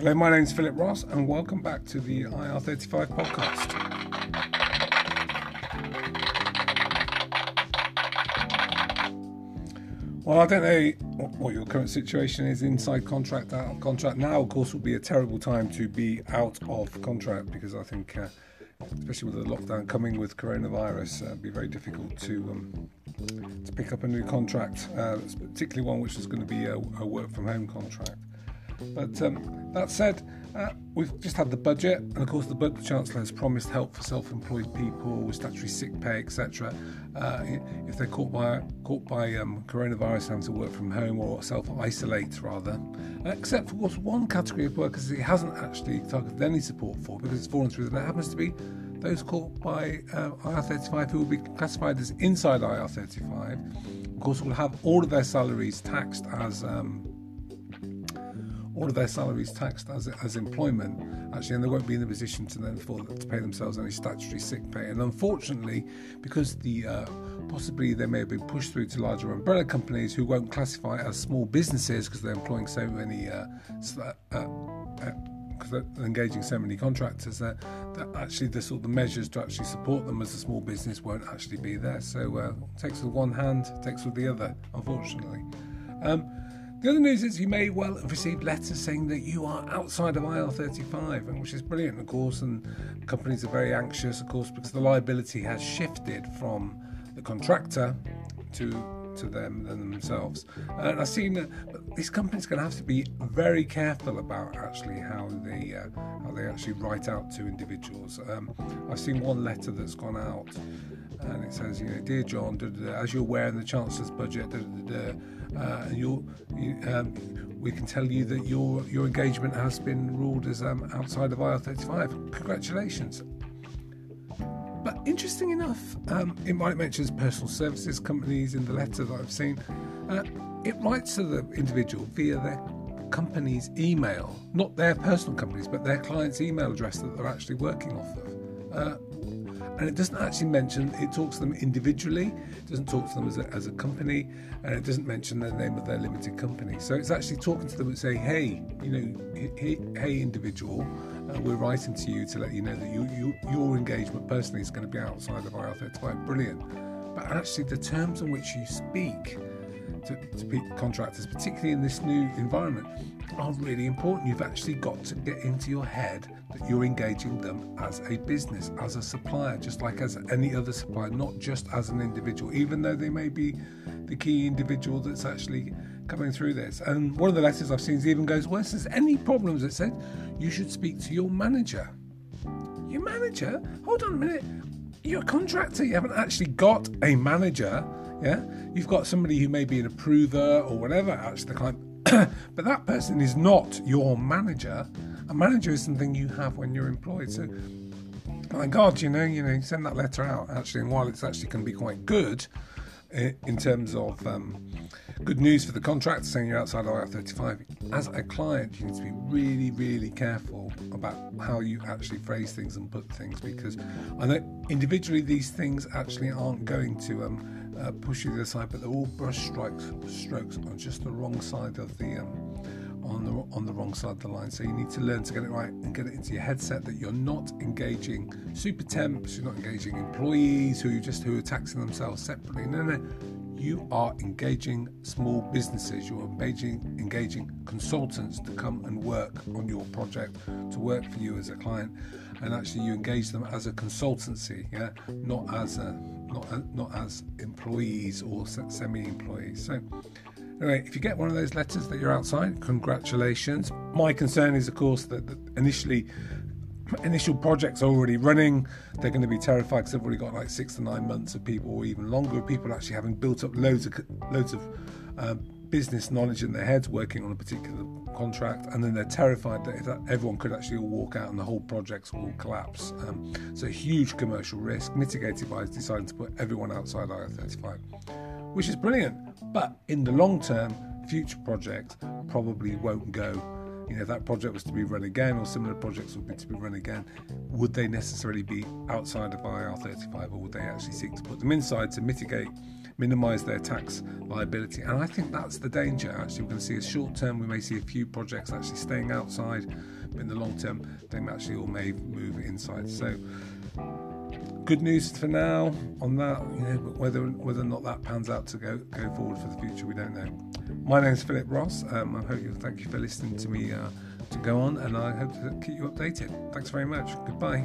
Hello, my name is Philip Ross, and welcome back to the IR35 podcast. Well, I don't know what your current situation is inside contract, out of contract. Now, of course, will be a terrible time to be out of contract because I think, uh, especially with the lockdown coming with coronavirus, uh, it'd be very difficult to um, to pick up a new contract, uh, particularly one which is going to be a, a work from home contract. But um, that said, uh, we've just had the budget, and of course, the, the Chancellor has promised help for self-employed people with statutory sick pay, etc. Uh, if they're caught by caught by um, coronavirus, having to work from home or self-isolate rather. Uh, except for of course one category of workers he hasn't actually targeted any support for because it's fallen through. and That happens to be those caught by uh, IR35 who will be classified as inside IR35. Of course, will have all of their salaries taxed as. Um, all of their salaries taxed as, as employment, actually, and they won't be in the position to then for, to pay themselves any statutory sick pay. And unfortunately, because the uh, possibly they may have been pushed through to larger umbrella companies who won't classify as small businesses because they're employing so many, uh, uh, because uh, they're engaging so many contractors that, that actually the sort of the measures to actually support them as a small business won't actually be there. So uh, takes with one hand, takes with the other, unfortunately. Um, the other news is you may well have received letters saying that you are outside of IR35, and which is brilliant, of course, and companies are very anxious, of course, because the liability has shifted from the contractor to to them than themselves. And I've seen that these companies are going to have to be very careful about actually how they uh, how they actually write out to individuals. Um, I've seen one letter that's gone out, and it says, you know, dear John, da, da, da, as you're aware in the Chancellor's budget, uh, and you, um, we can tell you that your your engagement has been ruled as um, outside of IR35. Congratulations. But interesting enough, um, it might mention personal services companies in the letter that I've seen. Uh, it writes to the individual via their company's email, not their personal companies, but their client's email address that they're actually working off of. Uh, and it doesn't actually mention it talks to them individually it doesn't talk to them as a, as a company and it doesn't mention the name of their limited company. So it's actually talking to them and saying hey you know hey, hey individual uh, we're writing to you to let you know that you, you, your engagement personally is going to be outside of IR35 brilliant. But actually the terms in which you speak to, to contractors, particularly in this new environment, are really important. You've actually got to get into your head that you're engaging them as a business, as a supplier, just like as any other supplier, not just as an individual, even though they may be the key individual that's actually coming through this. And one of the letters I've seen even goes worse. There's any problems, it said, you should speak to your manager. Your manager? Hold on a minute. You're a contractor. You haven't actually got a manager yeah, you've got somebody who may be an approver or whatever, actually, the client, but that person is not your manager. A manager is something you have when you're employed. So, my God, you know, you know, send that letter out actually, and while it's actually can be quite good in terms of um, good news for the contractor saying you're outside of IR35, as a client, you need to be really, really careful about how you actually phrase things and put things because I know individually these things actually aren't going to. Um, uh, push you to the side, but they're all brush strokes, strokes on just the wrong side of the um, on the on the wrong side of the line. So you need to learn to get it right and get it into your headset that you're not engaging super temps, you're not engaging employees who just who are taxing themselves separately. No, no, you are engaging small businesses. You're engaging engaging consultants to come and work on your project, to work for you as a client, and actually you engage them as a consultancy, yeah, not as a not, not as employees or semi-employees. So anyway, if you get one of those letters that you're outside, congratulations. My concern is, of course, that, that initially initial projects are already running. They're going to be terrified because they've already got like six to nine months of people, or even longer, of people actually having built up loads of loads of um, business knowledge in their heads working on a particular contract, and then they're terrified that if everyone could actually all walk out and the whole projects will collapse. Um, so, huge commercial risk mitigated by deciding to put everyone outside IR35, which is brilliant. But in the long term, future projects probably won't go. You know, if that project was to be run again, or similar projects would be to be run again, would they necessarily be outside of IR35, or would they actually seek to put them inside to mitigate minimise their tax liability. And I think that's the danger. Actually, we're going to see a short term. We may see a few projects actually staying outside, but in the long term, they actually all may move inside. So good news for now on that. You know, whether whether or not that pans out to go go forward for the future, we don't know. My name is Philip Ross. Um, I hope you thank you for listening to me uh, to go on, and I hope to keep you updated. Thanks very much. Goodbye.